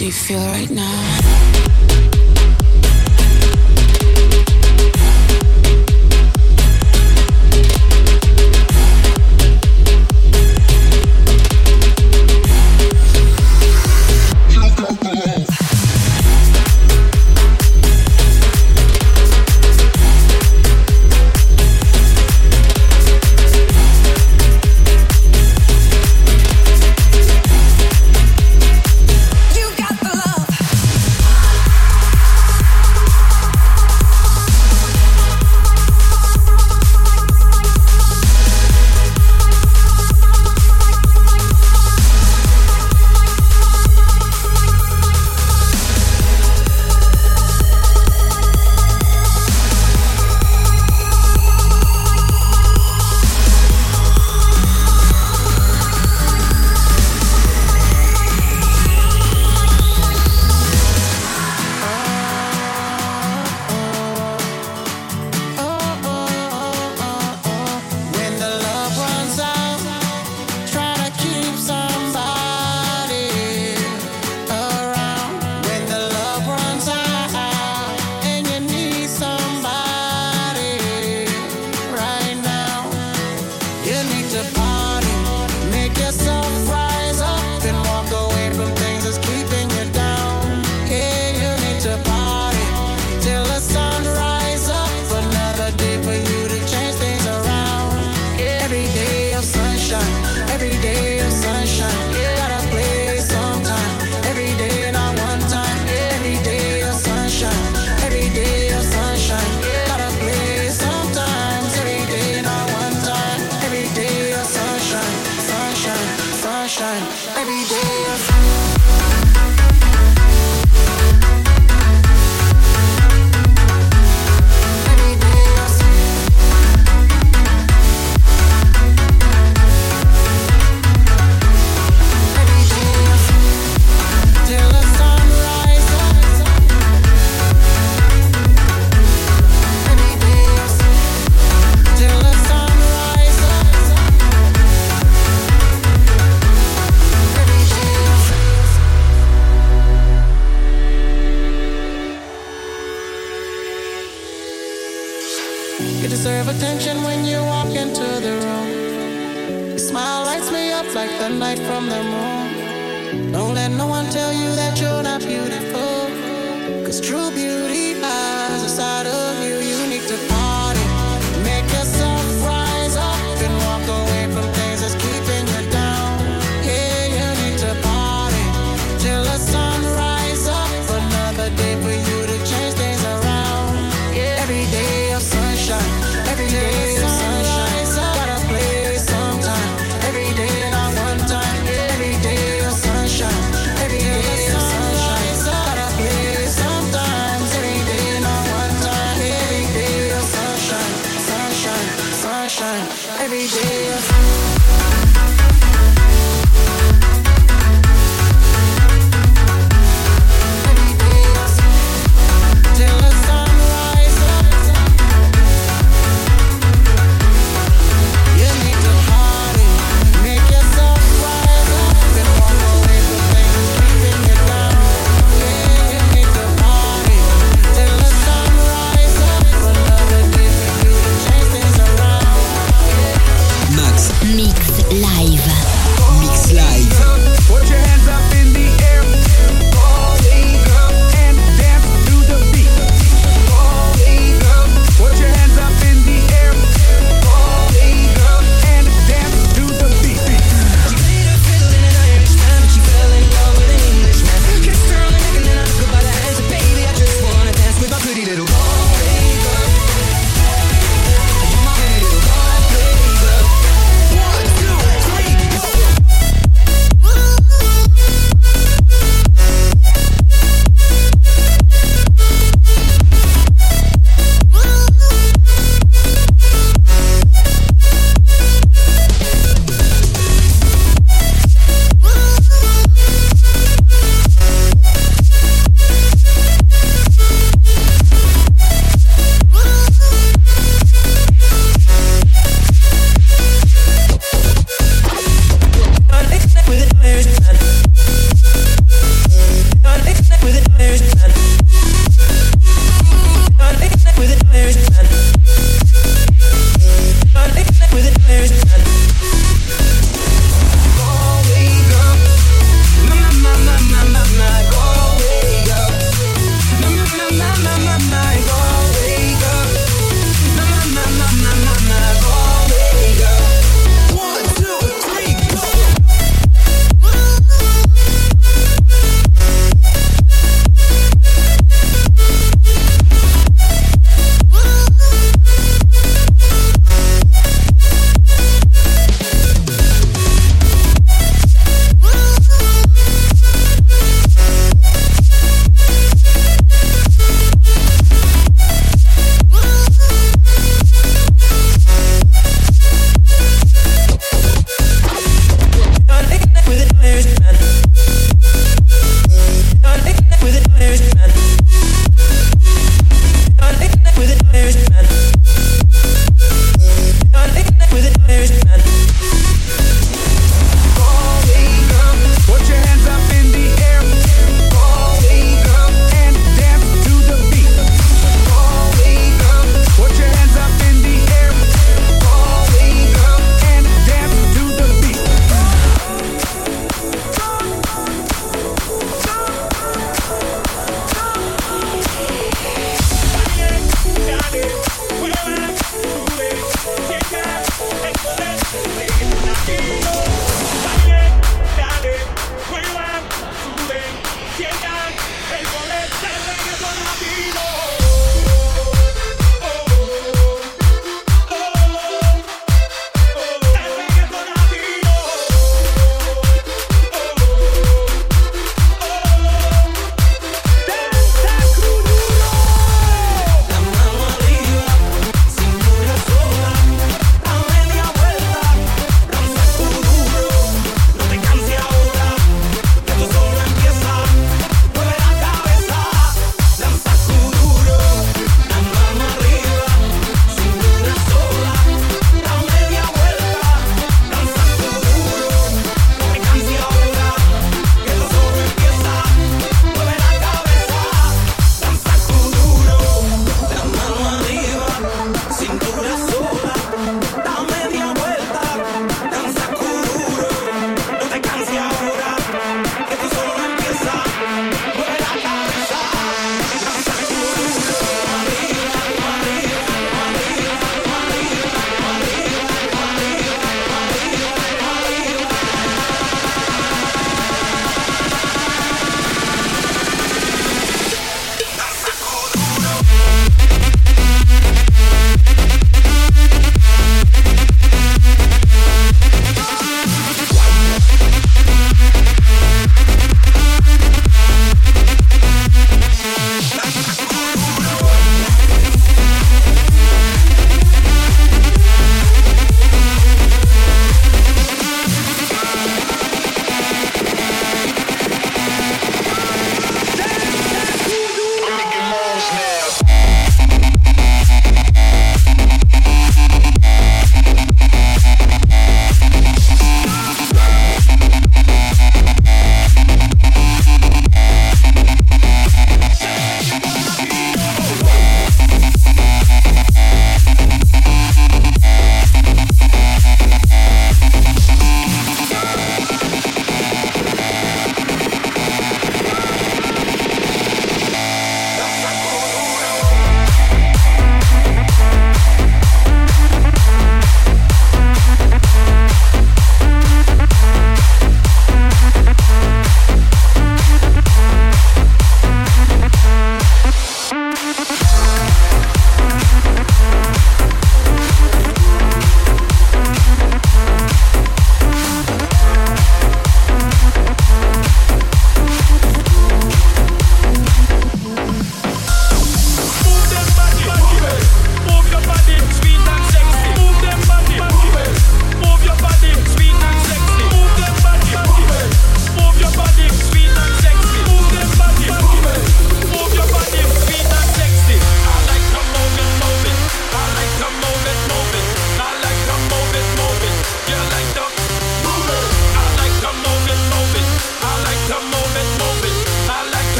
do you feel right now?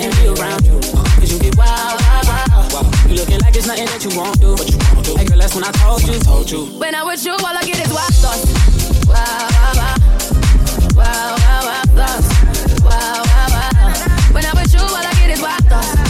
can't be around you. Cause you get wild, wild, wild. You looking like it's nothing that you won't do. But you won't do. Hey girl, that's when I told you. When I was you. All I get is wild thoughts. Wild, wild, wild, wild, wild, wild thoughts. Wild, wild, wild. When I was you, all I get is wild thoughts.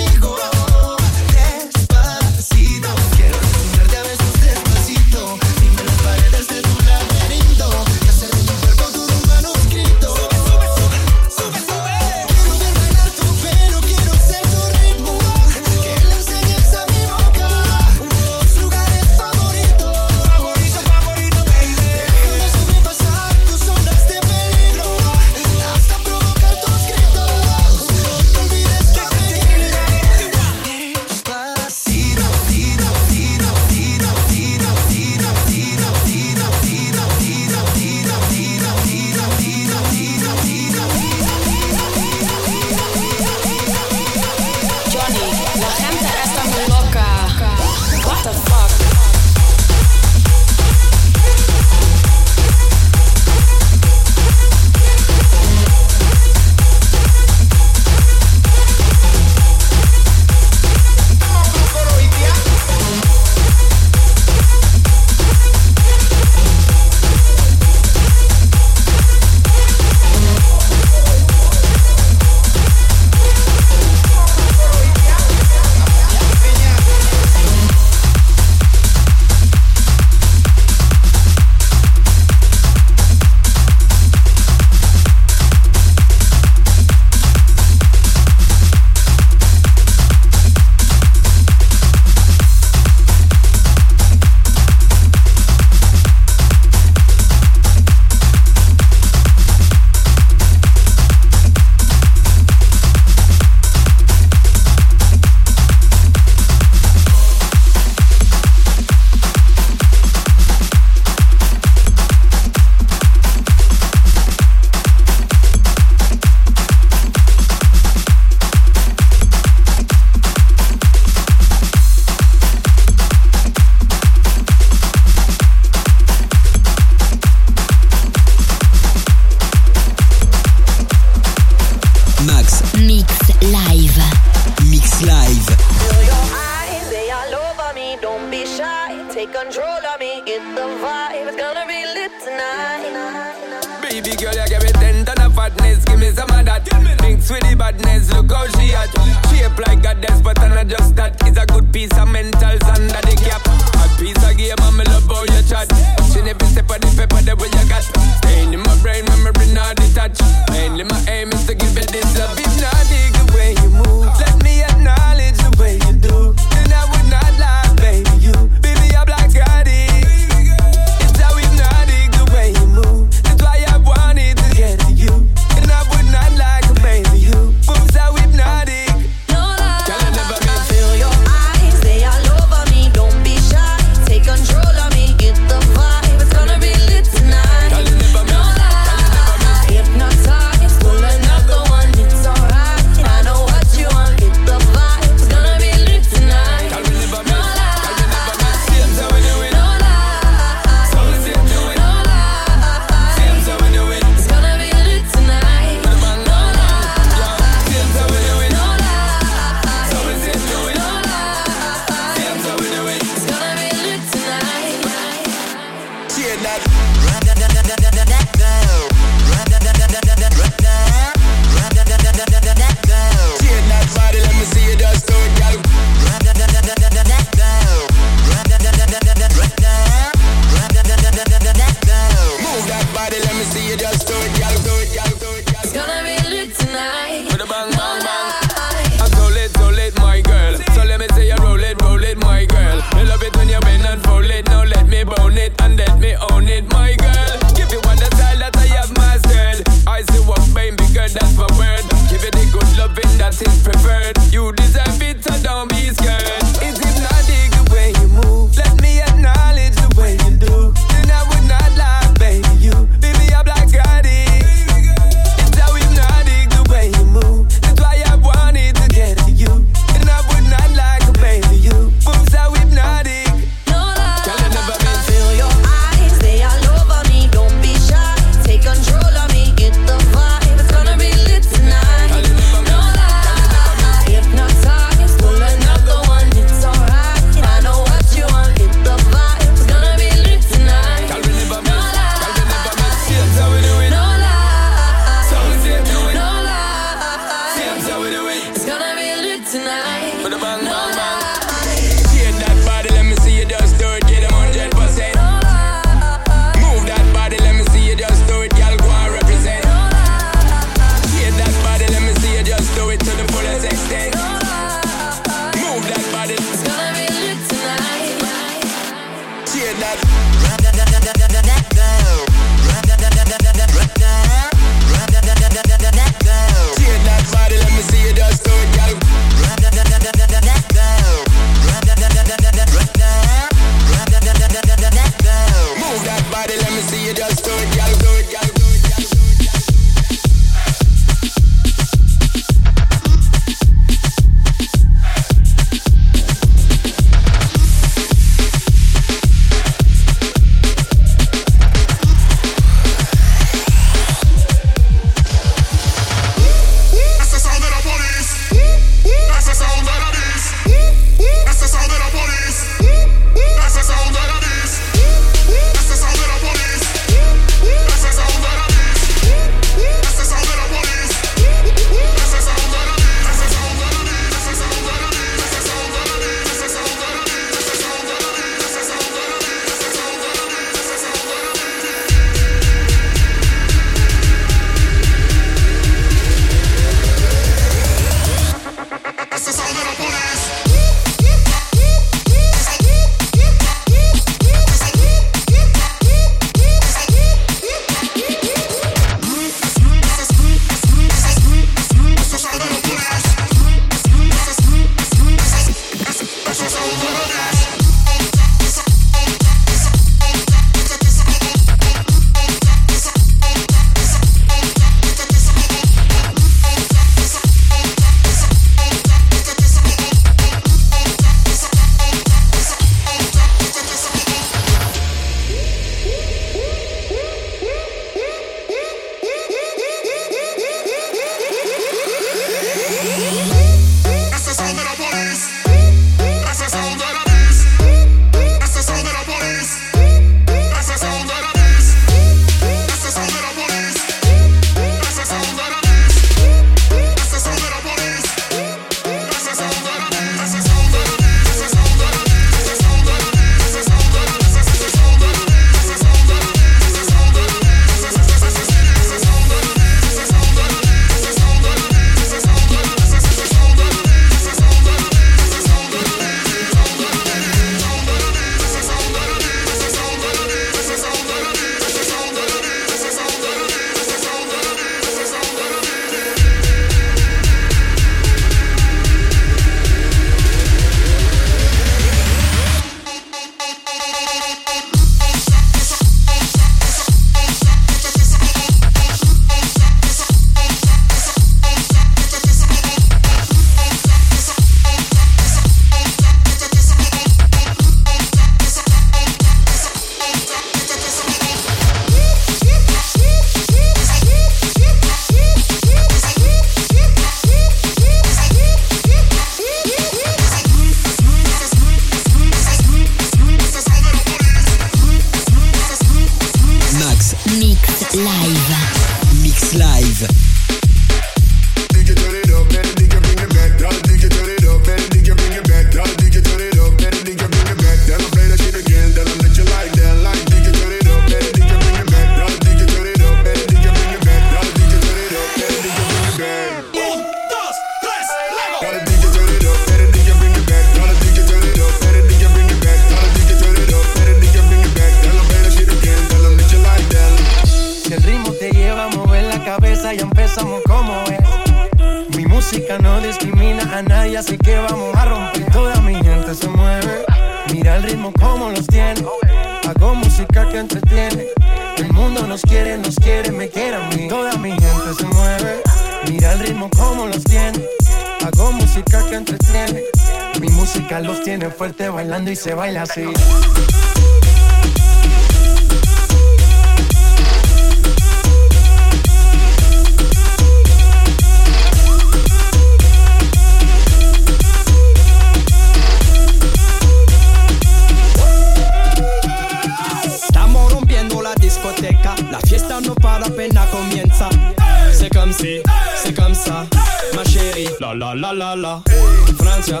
Francia,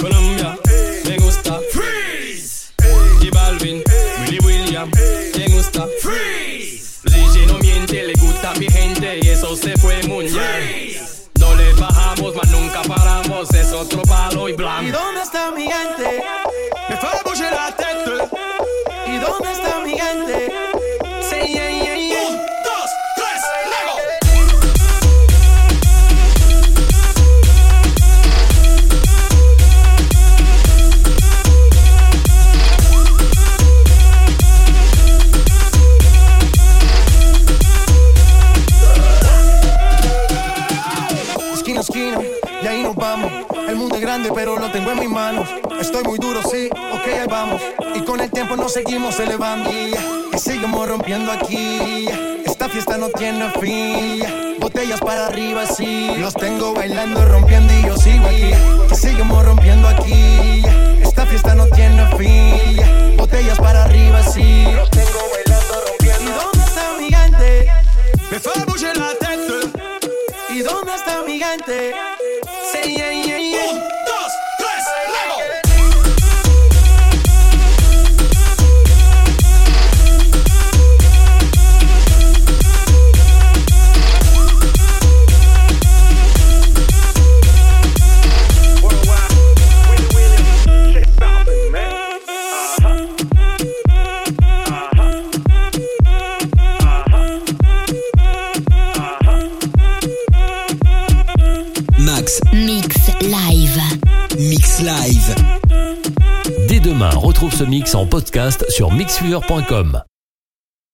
Colombia, me gusta. Freeze. Y Balvin, Willy William, me gusta. Freeze. DJ no miente, le gusta a mi gente y eso se fue muy bien. No le bajamos, mas nunca paramos, es otro palo y ¿Y blanco. dónde está mi gente? Seguimos elevando. Y seguimos rompiendo aquí. Esta fiesta no tiene fin. Botellas para arriba, sí. Los tengo bailando, rompiendo y yo sigo aquí. Seguimos rompiendo aquí. Esta fiesta no tiene fin. Botellas para arriba, sí. Los tengo bailando, rompiendo. ¿Y dónde está mi gente? Me bouger la tête. ¿Y dónde está mi gente? Ce mix en podcast sur mixfever.com.